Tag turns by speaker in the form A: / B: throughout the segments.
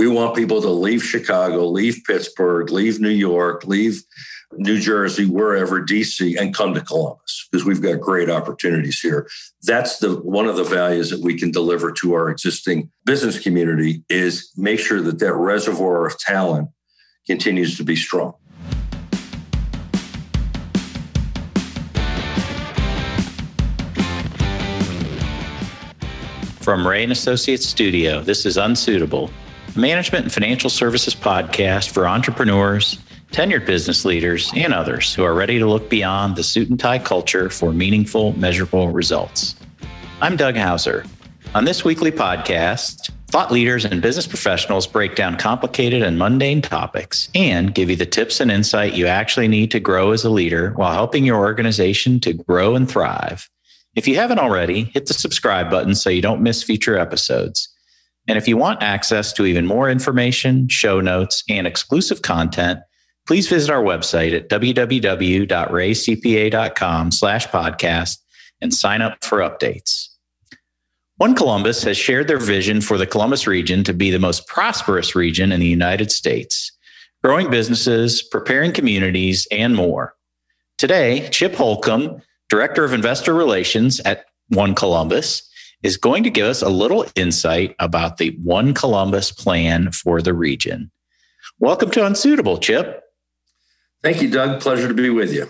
A: We want people to leave Chicago, leave Pittsburgh, leave New York, leave New Jersey, wherever, DC, and come to Columbus because we've got great opportunities here. That's the one of the values that we can deliver to our existing business community is make sure that that reservoir of talent continues to be strong.
B: From Rea and Associates Studio, this is Unsuitable, management and financial services podcast for entrepreneurs tenured business leaders, and others who are ready to look beyond the suit and tie culture for meaningful, measurable results. I'm Doug Houser. On this weekly podcast, thought leaders and business professionals break down complicated and mundane topics and give you the tips and insight you actually need to grow as a leader while helping your organization to grow and thrive. If you haven't already, hit the subscribe button so you don't miss future episodes. And if you want access to even more information, show notes, and exclusive content, please visit our website at www.reacpa.com slash podcast and sign up for updates. One Columbus has shared their vision for the Columbus region to be the most prosperous region in the United States, growing businesses, preparing communities, and more. Today, Chip Holcombe, Director of Investor Relations at One Columbus, is going to give us a little insight about the One Columbus plan for the region. Welcome to Unsuitable, Chip.
A: Thank you, Doug. Pleasure to be with you.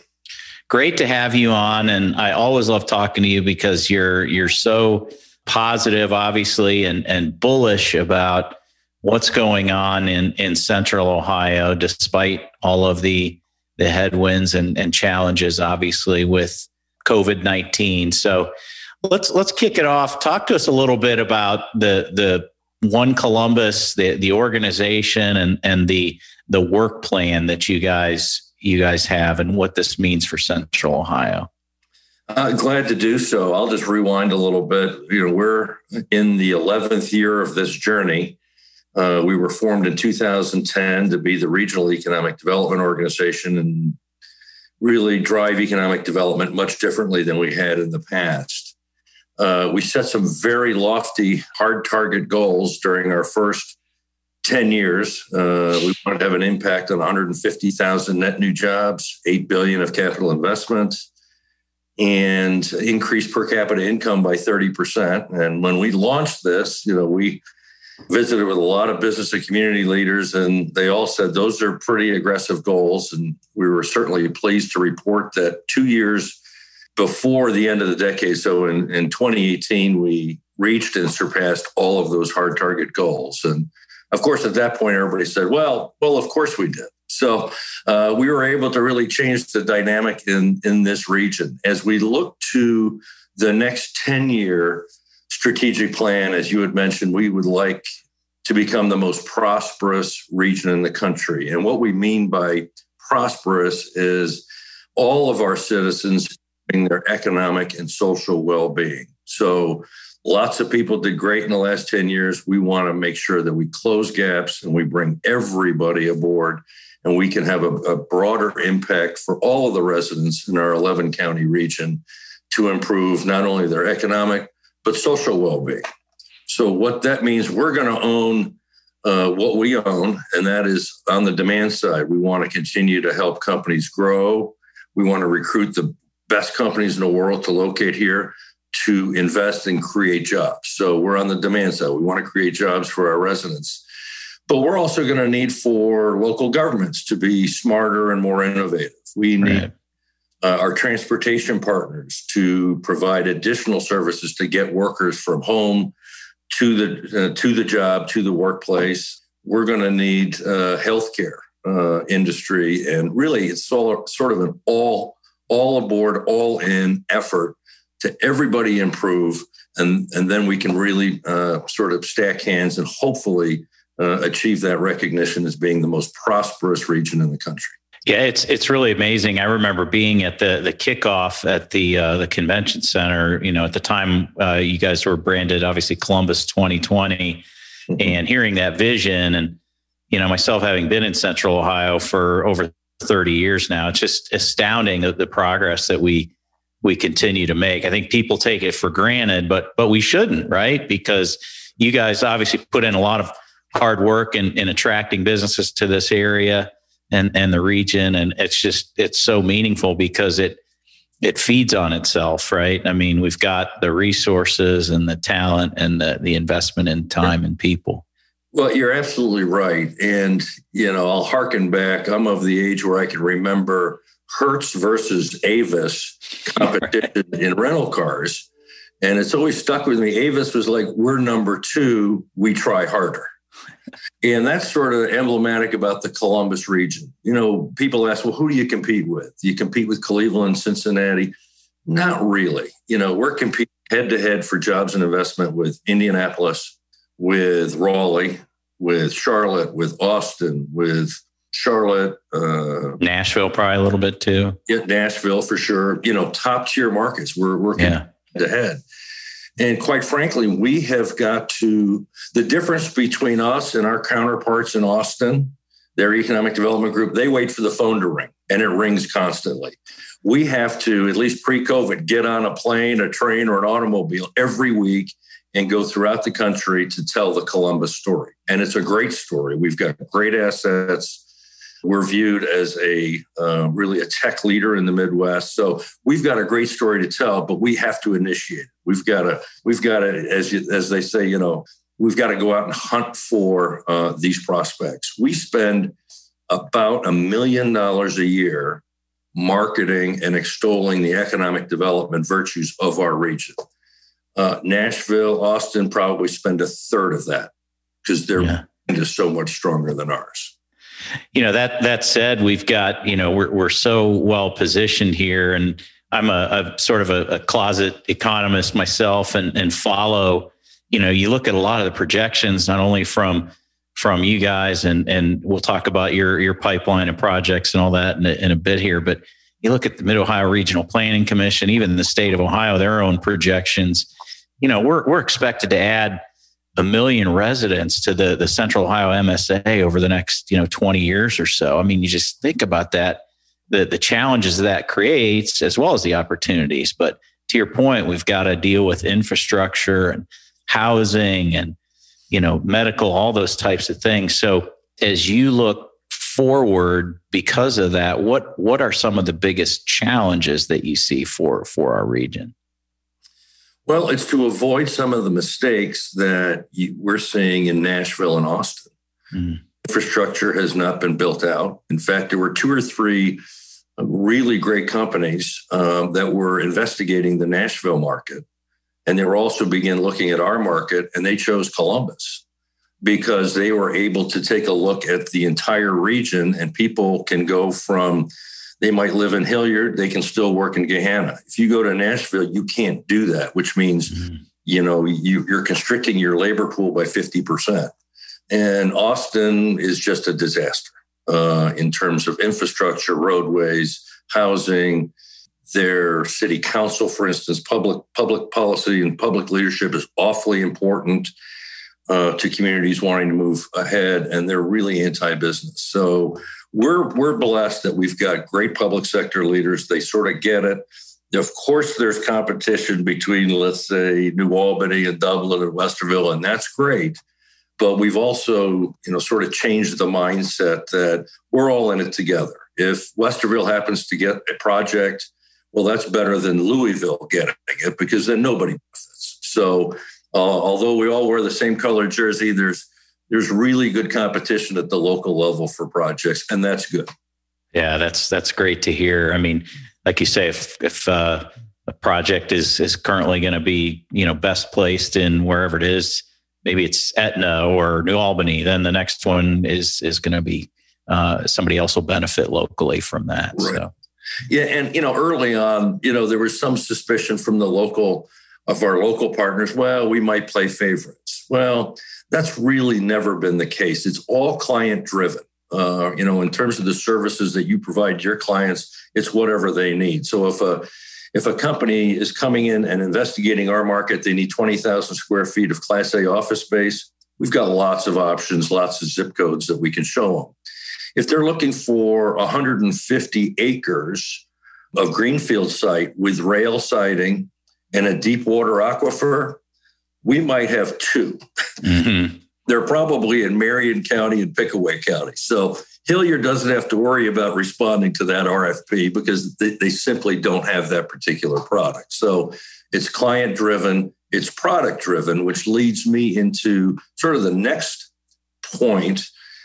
B: Great to have you on, and I always love talking to you because you're you're so positive, obviously, and and bullish about what's going on in in Central Ohio, despite all of the the headwinds and, and challenges, obviously, with COVID nineteen. So let's let's kick it off. Talk to us a little bit about the the one Columbus, the the organization, and and the the work plan that you guys you guys have and what this means for Central Ohio.
A: Uh, glad to do so. I'll just rewind a little bit. You know, we're in the 11th year of this journey. Uh, we were formed in 2010 to be the regional economic development organization and really drive economic development much differently than we had in the past. Uh, we set some very lofty, hard target goals during our first 10 years. Uh, we wanted to have an impact on 150,000 net new jobs, 8 billion of capital investment, and increase per capita income by 30%. And when we launched this, you know, we visited with a lot of business and community leaders, and they all said those are pretty aggressive goals. And we were certainly pleased to report that two years before the end of the decade, so in, in 2018, we reached and surpassed all of those hard target goals. And of course, at that point, everybody said, well, well, of course we did. So uh, we were able to really change the dynamic in, in this region. As we look to the next 10 year strategic plan, as you had mentioned, we would like to become the most prosperous region in the country. And what we mean by prosperous is all of our citizens their economic and social well being. So Lots of people did great in the last 10 years. We want to make sure that we close gaps and we bring everybody aboard and we can have a, a, broader impact for all of the residents in our 11 county region to improve not only their economic but social well-being so what that means we're going to own uh, what we own and that is on the demand side we want to continue to help companies grow we want to recruit the best companies in the world to locate here to invest and create jobs. So we're on the demand side. We want to create jobs for our residents. But we're also going to need for local governments to be smarter and more innovative. We need right. uh, our transportation partners to provide additional services to get workers from home to the uh, to the job to the workplace. We're going to need uh, healthcare uh, industry, and really, it's all sort of an all all aboard, all in effort to everybody improve, and and then we can really uh, sort of stack hands and hopefully uh, achieve that recognition as being the most prosperous region in the country.
B: Yeah, it's it's really amazing. I remember being at the the kickoff at the uh, the convention center. You know, at the time uh, you guys were branded obviously Columbus 2020, mm-hmm. and hearing that vision, and you know myself having been in Central Ohio for over 30 years now, it's just astounding the progress that we we continue to make. I think people take it for granted, but but we shouldn't, right? Because you guys obviously put in a lot of hard work in, in attracting businesses to this area and and the region and it's just it's so meaningful because it it feeds on itself right i mean we've got the resources and the talent and the, the investment in time and people
A: well you're absolutely right and you know i'll harken back i'm of the age where i can remember hertz versus avis competition right. in rental cars and it's always stuck with me avis was like we're number two we try harder and that's sort of emblematic about the Columbus region. You know, people ask, well, who do you compete with? Do you compete with Cleveland, Cincinnati? Not really. You know, we're competing head to head for jobs and investment with Indianapolis, with Raleigh, with Charlotte, with Austin, with Charlotte,
B: uh, Nashville, probably a little bit too.
A: Yeah, Nashville for sure. You know, top tier markets. We're working yeah. head to head. And quite frankly, we have got to, the difference between us and our counterparts in Austin, their economic development group, they wait for the phone to ring and it rings constantly. We have to, at least pre COVID, get on a plane, a train, or an automobile every week and go throughout the country to tell the Columbus story. And it's a great story. We've got great assets. We're viewed as a uh, really a tech leader in the Midwest. So we've got a great story to tell, but we have to initiate. We've got to, we've got to, as you, as they say, you know, we've got to go out and hunt for uh, these prospects. We spend about a million dollars a year marketing and extolling the economic development virtues of our region. Uh, Nashville, Austin probably spend a third of that because their yeah. is so much stronger than ours
B: you know that that said we've got you know we're, we're so well positioned here and i'm a, a sort of a, a, closet economist myself and and follow you know you look at a lot of the projections not only from from you guys and and we'll talk about your your pipeline and projects and all that in a, in a bit here but you look at the mid ohio regional planning commission even the state of ohio their own projections you know we're we're expected to add a million residents to the the Central Ohio MSA over the next you know 20 years or so. I mean, you just think about that, the the challenges that creates as well as the opportunities. But to your point, we've got to deal with infrastructure and housing and you know medical, all those types of things. So as you look forward because of that, what what are some of the biggest challenges that you see for for our region?
A: Well, it's to avoid some of the mistakes that we're seeing in Nashville and Austin. Mm. Infrastructure has not been built out. In fact, there were two or three really great companies um, that were investigating the Nashville market. And they were also began looking at our market, and they chose Columbus because they were able to take a look at the entire region, and people can go from they might live in Hilliard, they can still work in Gahanna. If you go to Nashville, you can't do that, which means, mm-hmm. you know, you, you're constricting your labor pool by 50%. And Austin is just a disaster uh, in terms of infrastructure, roadways, housing. Their city council, for instance, public public policy and public leadership is awfully important uh, to communities wanting to move ahead, and they're really anti-business. So we're we're blessed that we've got great public sector leaders. They sort of get it. Of course, there's competition between, let's say, New Albany and Dublin and Westerville, and that's great. But we've also, you know, sort of changed the mindset that we're all in it together. If Westerville happens to get a project, well, that's better than Louisville getting it because then nobody benefits. So, uh, although we all wear the same color jersey, there's there's really good competition at the local level for projects, and that's good.
B: Yeah, that's that's great to hear. I mean, like you say, if if uh, a project is is currently going to be you know best placed in wherever it is, maybe it's Etna or New Albany, then the next one is is going to be uh, somebody else will benefit locally from that. Right. So.
A: Yeah, and you know, early on, you know, there was some suspicion from the local of our local partners. Well, we might play favorites. Well, that's really never been the case. It's all client driven. Uh, you know, in terms of the services that you provide your clients, it's whatever they need. So if a if a company is coming in and investigating our market, they need 20,000 square feet of Class A office space. We've got lots of options, lots of zip codes that we can show them. If they're looking for 150 acres of greenfield site with rail siding and a deep water aquifer, we might have 2 mm-hmm. they're probably in Marion County and Pickaway County. So Hilliard doesn't have to worry about responding to that RFP because they, they simply don't have that particular product. So it's client driven, it's product driven, which leads me into sort of the next point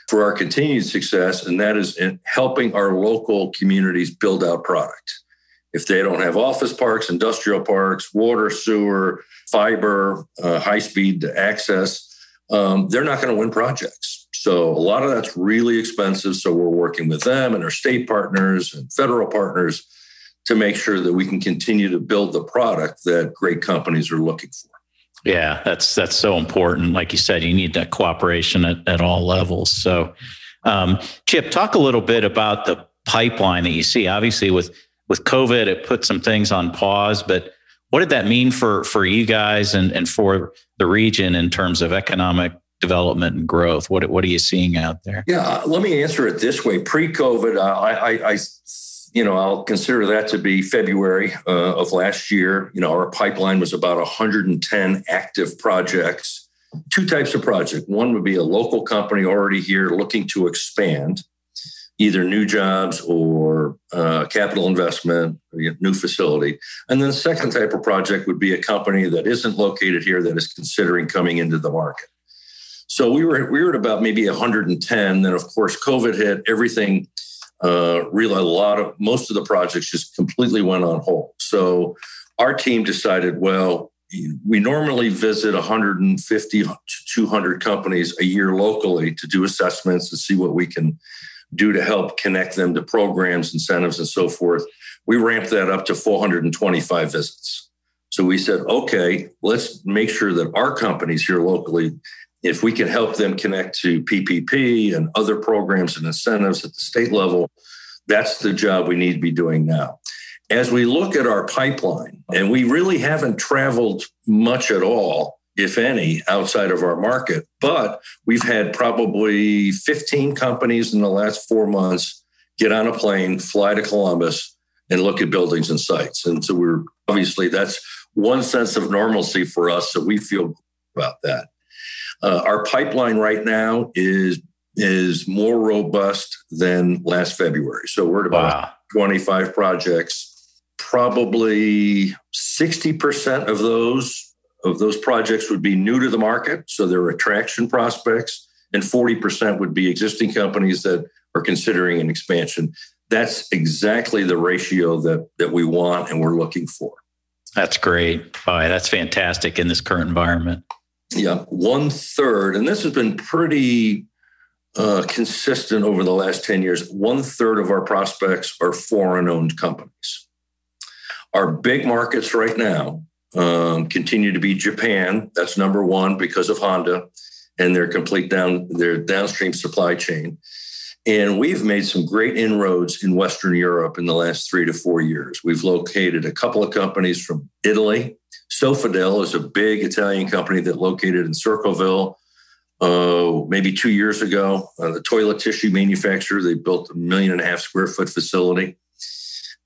A: for our continued success, and that is in helping our local communities build out product. If they don't have office parks, industrial parks, water, sewer, fiber, uh, high speed access, um, they're not going to win projects. So a lot of that's really expensive. So we're working with them and our state partners and federal partners to make sure that we can continue to build the product that great companies are looking for.
B: Yeah, that's that's so important. Like you said, you need that cooperation at, at all levels. So, um, Chip, talk a little bit about the pipeline that you see. Obviously, with with COVID, it put some things on pause, but what did that mean for for you guys and and for the region in terms of economic development and growth? What what are you seeing out there?
A: Yeah, let me answer it this way. Pre-COVID, I, I, I you know, I'll consider that to be February uh, of last year. You know, our pipeline was about 110 active projects. Two types of project. One would be a local company already here looking to expand, either new jobs or uh, capital investment, new facility. And then the second type of project would be a company that isn't located here that is considering coming into the market. So we were we were at about maybe 110. Then of course COVID hit. Everything uh, really a lot of most of the projects just completely went on hold. So our team decided, well, we normally visit 150 to 200 companies a year locally to do assessments and see what we can do to help connect them to programs, incentives, and so forth. We ramped that up to 425 visits. So we said, okay, let's make sure that our companies here locally if we can help them connect to PPP and other programs and incentives at the state level, that's the job we need to be doing now. As we look at our pipeline, and we really haven't traveled much at all, if any, outside of our market, but we've had probably 15 companies in the last four months get on a plane, fly to Columbus, and look at buildings and sites. And so we're obviously that's one sense of normalcy for us. So we feel about that. Uh, our pipeline right now is is more robust than last February. So we're at about wow. 25 projects. Probably 60% of those of those projects would be new to the market, so they're attraction prospects, and 40% would be existing companies that are considering an expansion. That's exactly the ratio that that we want and we're looking for.
B: That's great. Boy, that's fantastic in this current environment.
A: Yeah, one third, and this has been pretty uh, consistent over the last 10 years. One third of our prospects are foreign owned companies. Our big markets right now um, continue to be Japan. That's number one because of Honda and their complete down their downstream supply chain. And we've made some great inroads in Western Europe in the last three to four years. We've located a couple of companies from Italy, Sofidel is a big Italian company that located in Circleville. Uh, maybe two years ago, uh, the toilet tissue manufacturer, they built a million and a half square foot facility.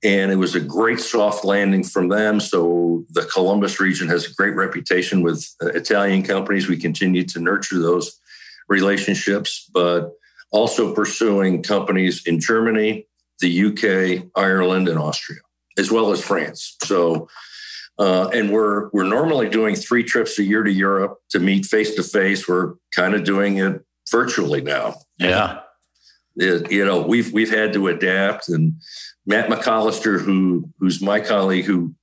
A: And it was a great soft landing from them. So the Columbus region has a great reputation with uh, Italian companies. We continue to nurture those relationships, but also pursuing companies in Germany, the UK, Ireland, and Austria, as well as France. So uh, and we're we're normally doing three trips a year to Europe to meet face to face. We're kind of doing it virtually now.
B: Yeah,
A: it, you know we've we've had to adapt. And Matt McAllister, who who's my colleague who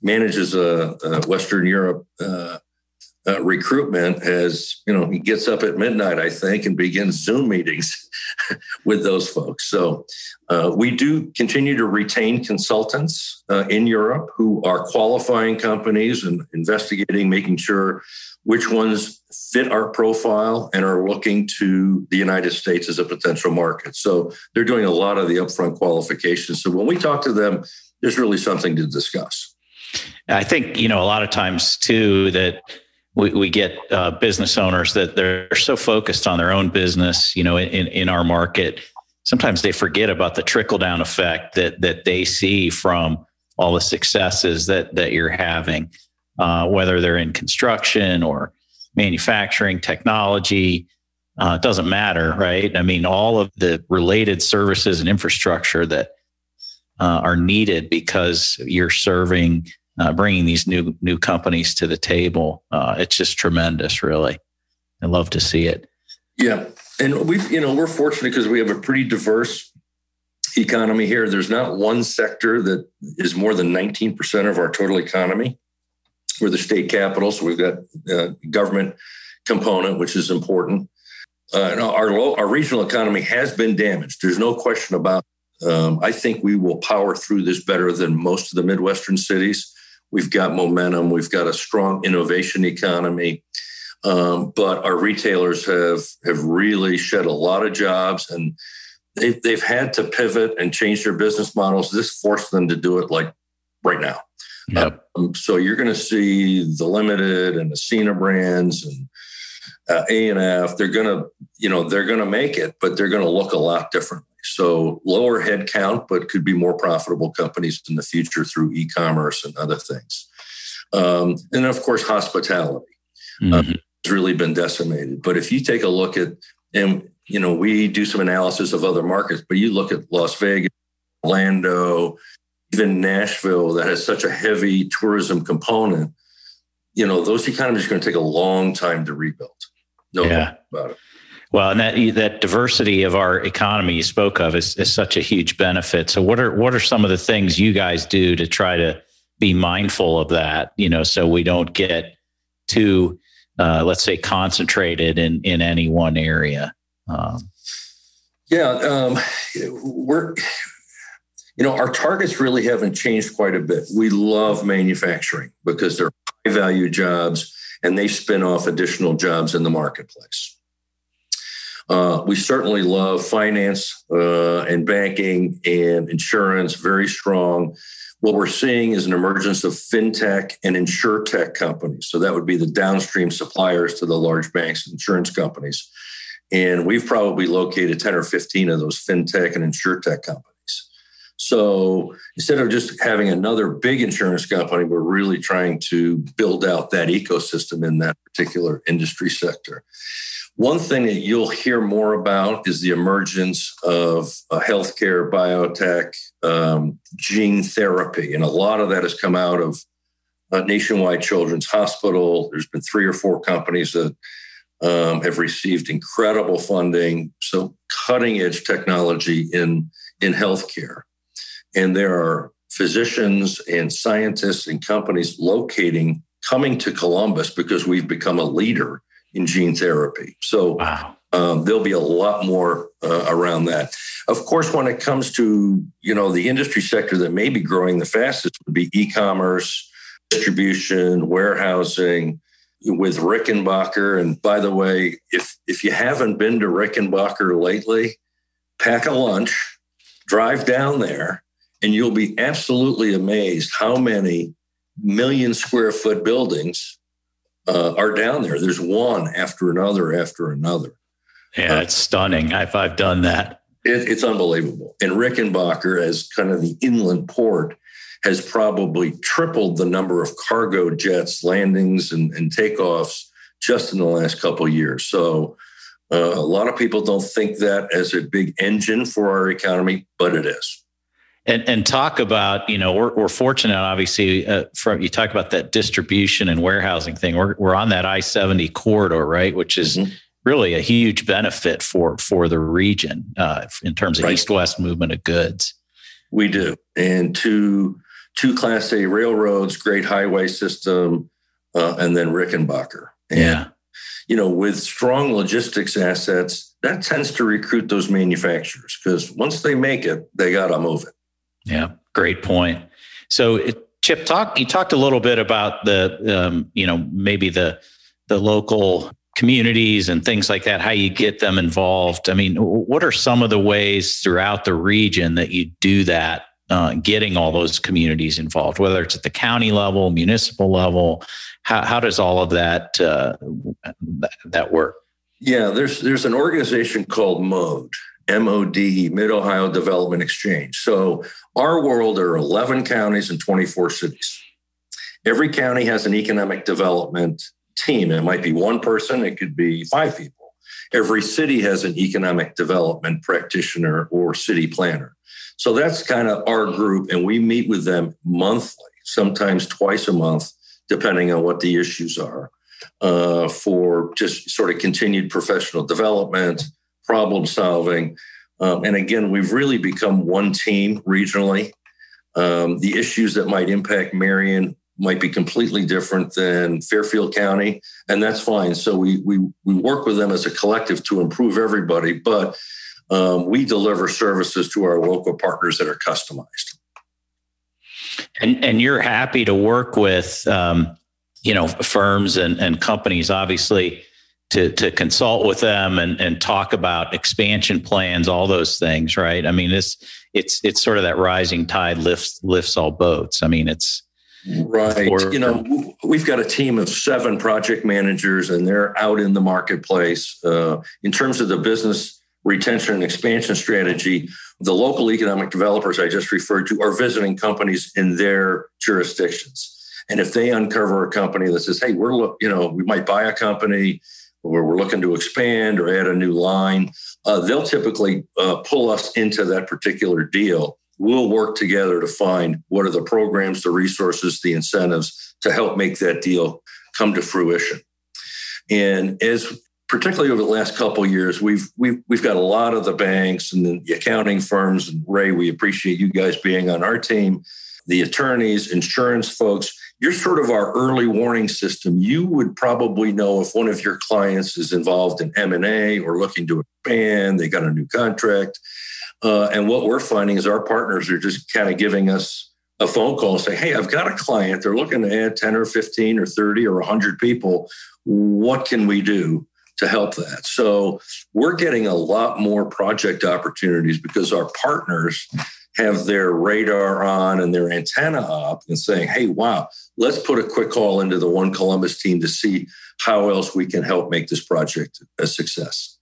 A: manages a, a Western Europe uh, uh, recruitment, has you know he gets up at midnight, I think, and begins Zoom meetings with those folks. So uh, we do continue to retain consultants uh, in Europe who are qualifying companies and investigating, making sure which ones fit our profile and are looking to the United States as a potential market. So they're doing a lot of the upfront qualifications. So when we talk to them, there's really something to discuss.
B: I think, you know, a lot of times too that we, we get uh, business owners that they're so focused on their own business, you know, in, in our market sometimes they forget about the trickle down effect that that they see from all the successes that that you're having, uh, whether they're in construction or manufacturing, technology, uh, doesn't matter, right? I mean, all of the related services and infrastructure that uh, are needed because you're serving, uh, bringing these new new companies to the table. Uh, it's just tremendous, really. I love to see it.
A: Yeah, and we've you know we're fortunate because we have a pretty diverse economy here. There's not one sector that is more than 19% of our total economy. We're the state capital, so we've got a government component, which is important. Uh, our low, our regional economy has been damaged. There's no question about. Um, I think we will power through this better than most of the Midwestern cities. We've got momentum. We've got a strong innovation economy. Um, but our retailers have have really shed a lot of jobs and they've, they've had to pivot and change their business models. This forced them to do it like right now.
B: Yep.
A: Um, so you're going to see the limited and the Cena brands and uh, A and F. They're going to, you know, they're going to make it, but they're going to look a lot differently. So lower headcount, but could be more profitable companies in the future through e-commerce and other things. Um, and of course, hospitality mm-hmm. uh, has really been decimated. But if you take a look at, and you know, we do some analysis of other markets, but you look at Las Vegas, Orlando, even Nashville, that has such a heavy tourism component. You know, those economies are going to take a long time to rebuild. No yeah. about it.
B: Well, and that that diversity of our economy you spoke of is, is such a huge benefit. So, what are what are some of the things you guys do to try to be mindful of that? You know, so we don't get too, uh, let's say, concentrated in in any one area. Um,
A: yeah, um, we're you know our targets really haven't changed quite a bit. We love manufacturing because they're high value jobs and they spin off additional jobs in the marketplace. Uh, we certainly love finance uh, and banking and insurance, very strong. What we're seeing is an emergence of fintech and insurtech companies. So that would be the downstream suppliers to the large banks and insurance companies. And we've probably located 10 or 15 of those fintech and insurtech companies. So instead of just having another big insurance company, we're really trying to build out that ecosystem in that particular industry sector. One thing that you'll hear more about is the emergence of healthcare, biotech, um, gene therapy. And a lot of that has come out of uh, Nationwide Children's Hospital. There's been three or four companies that um, have received incredible funding. So cutting edge technology in, in healthcare. And there are physicians and scientists and companies locating, coming to Columbus because we've become a leader in gene therapy. So wow. um, there'll be a lot more uh, around that. Of course, when it comes to you know the industry sector that may be growing the fastest would be e-commerce, distribution, warehousing. With Rickenbacker, and by the way, if if you haven't been to Rickenbacker lately, pack a lunch, drive down there, and you'll be absolutely amazed how many million square foot buildings uh, are down there. There's one after another after another.
B: Yeah, uh, it's stunning. I've, I've done that.
A: It, it's unbelievable. And Rickenbacker, as kind of the inland port, has probably tripled the number of cargo jets, landings, and, and takeoffs just in the last couple of years. So uh, a lot of people don't think that as a big engine for our economy, but it is.
B: And, and talk about, you know, we're, we're fortunate, obviously, uh, from you talk about that distribution and warehousing thing. We're, we're on that I 70 corridor, right? Which is mm-hmm. really a huge benefit for, for the region uh, in terms of right. east west movement of goods.
A: We do. And two, two Class A railroads, great highway system, uh, and then Rickenbacker. And,
B: yeah.
A: You know, with strong logistics assets, that tends to recruit those manufacturers because once they make it, they got to move it.
B: Yeah, great point. So, Chip, talk. You talked a little bit about the, um, you know, maybe the the local communities and things like that. How you get them involved. I mean, what are some of the ways throughout the region that you do that? Uh, getting all those communities involved, whether it's at the county level, municipal level, how, how does all of that uh, that work?
A: Yeah, there's there's an organization called MODE, MODE, Mid Ohio Development Exchange. So our world there are 11 counties and 24 cities. Every county has an economic development team. It might be one person, it could be five people. Every city has an economic development practitioner or city planner. So that's kind of our group, and we meet with them monthly, sometimes twice a month, depending on what the issues are, uh, for just sort of continued professional development, problem solving. Um, and again, we've really become one team regionally. Um, the issues that might impact Marion might be completely different than Fairfield County, and that's fine. So we we we work with them as a collective to improve everybody, but um, we deliver services to our local partners that are customized.
B: And and you're happy to work with um, you know firms and, and companies, obviously, to to consult with them and and talk about expansion plans, all those things, right? I mean, this it's it's sort of that rising tide lifts lifts all boats. I mean, it's
A: Right. Or, you know, we've got a team of seven project managers, and they're out in the marketplace. Uh, in terms of the business retention and expansion strategy, the local economic developers I just referred to are visiting companies in their jurisdictions. And if they uncover a company that says, hey, we're, look, you know, we might buy a company or we're looking to expand or add a new line, uh, they'll typically uh, pull us into that particular deal. We'll work together to find what are the programs, the resources, the incentives to help make that deal come to fruition. And as particularly over the last couple years, we've we've we've got a lot of the banks and the accounting firms. And Rea, we appreciate you guys being on our team. The attorneys, insurance folks, you're sort of our early warning system. You would probably know if one of your clients is involved in M and A or looking to expand. They got a new contract, uh, and what we're finding is our partners are just kind of giving us a phone call and say, "Hey, I've got a client. They're looking to add ten or fifteen or thirty or hundred people. What can we do?" to help that. So we're getting a lot more project opportunities because our partners have their radar on and their antenna up and saying, hey, wow, let's put a quick call into the One Columbus team to see how else we can help make this project a success.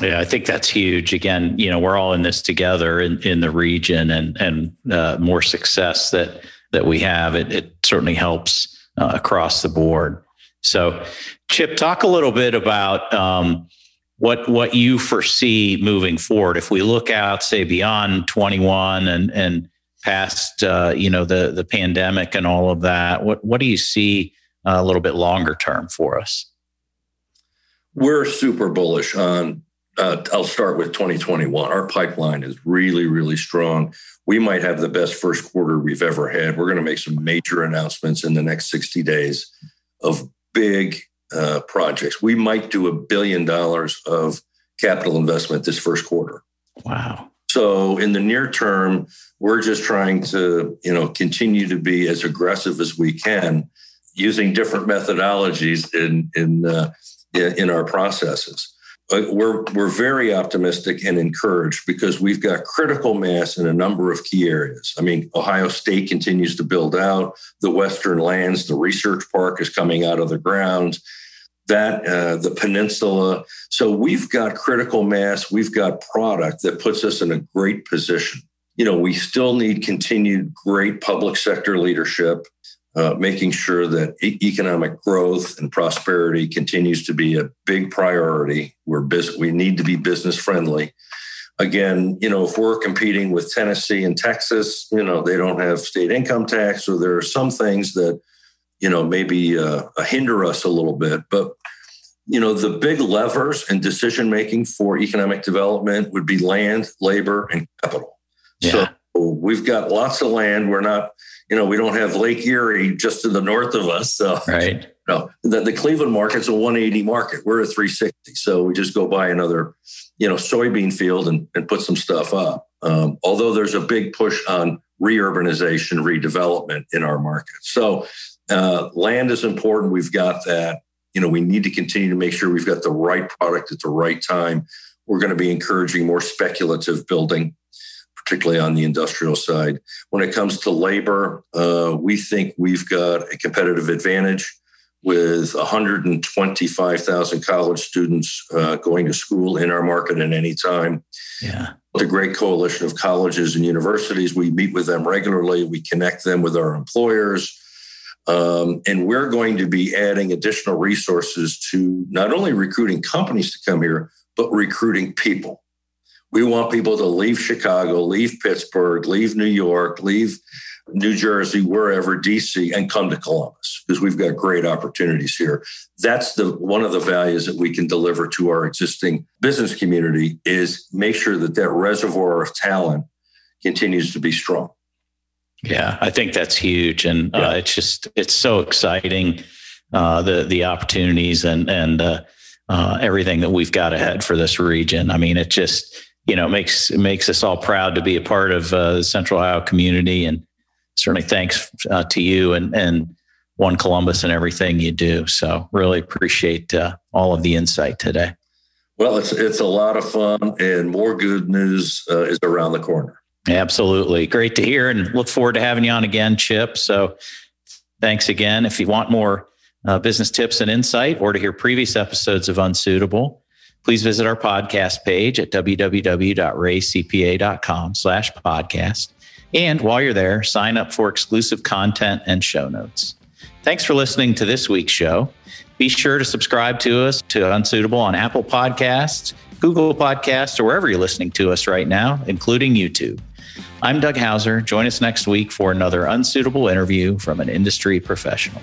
B: Yeah, I think that's huge. Again, you know, we're all in this together in, in the region, and and uh, more success that that we have, it, it certainly helps uh, across the board. So, Chip, talk a little bit about um, what what you foresee moving forward. If we look out, say beyond 21 and and past, uh, you know, the the pandemic and all of that, what what do you see uh, a little bit longer term for us?
A: We're super bullish on. Uh, I'll start with 2021. Our pipeline is really, really strong. We might have the best first quarter we've ever had. We're going to make some major announcements in the next 60 days of big uh, projects. We might do a billion dollars of capital investment this first quarter.
B: Wow.
A: So in the near term, we're just trying to, you know, continue to be as aggressive as we can using different methodologies in in uh, in our processes we're we're very optimistic and encouraged because we've got critical mass in a number of key areas. I mean, Ohio State continues to build out the Western lands. The research park is coming out of the ground. That uh, the peninsula. So we've got critical mass. We've got product that puts us in a great position. You know, we still need continued great public sector leadership uh, making sure that e- economic growth and prosperity continues to be a big priority. We're bus- we need to be business friendly. Again, you know, if we're competing with Tennessee and Texas, you know, they don't have state income tax, so there are some things that, you know, maybe uh, hinder us a little bit. But you know, the big levers and decision making for economic development would be land, labor, and capital. Yeah. So we've got lots of land. We're not you know, we don't have Lake Erie just to the north of us. So,
B: right.
A: No, the, the Cleveland market's a 180 market. We're a 360. So we just go buy another, you know, soybean field and, and put some stuff up. Um, although there's a big push on reurbanization, redevelopment in our market. So uh, land is important. We've got that. You know, we need to continue to make sure we've got the right product at the right time. We're going to be encouraging more speculative building particularly on the industrial side. When it comes to labor, uh, we think we've got a competitive advantage with 125,000 college students uh, going to school in our market at any time.
B: Yeah.
A: The great coalition of colleges and universities. We meet with them regularly. We connect them with our employers. Um, and we're going to be adding additional resources to not only recruiting companies to come here, but recruiting people. We want people to leave Chicago, leave Pittsburgh, leave New York, leave New Jersey, wherever, DC, and come to Columbus because we've got great opportunities here. That's the one of the values that we can deliver to our existing business community is make sure that that reservoir of talent continues to be strong.
B: Yeah, I think that's huge, and uh, it's just it's so exciting uh, the the opportunities and and uh, uh, everything that we've got ahead for this region. I mean, it just you know makes it makes us all proud to be a part of uh, the Central Ohio community, and certainly thanks uh, to you and and One Columbus and everything you do. So really appreciate uh, all of the insight today.
A: Well, it's it's a lot of fun, and more good news uh, is around the corner.
B: Absolutely, great to hear, and look forward to having you on again, Chip. So, thanks again. If you want more uh, business tips and insight, or to hear previous episodes of Unsuitable, please visit our podcast page at www.reacpa.com/podcast. And while you're there, sign up for exclusive content and show notes. Thanks for listening to this week's show. Be sure to subscribe to us to Unsuitable on Apple Podcasts, Google Podcasts, or wherever you're listening to us right now, including YouTube. I'm Doug Houser. Join us next week for another unsuitable interview from an industry professional.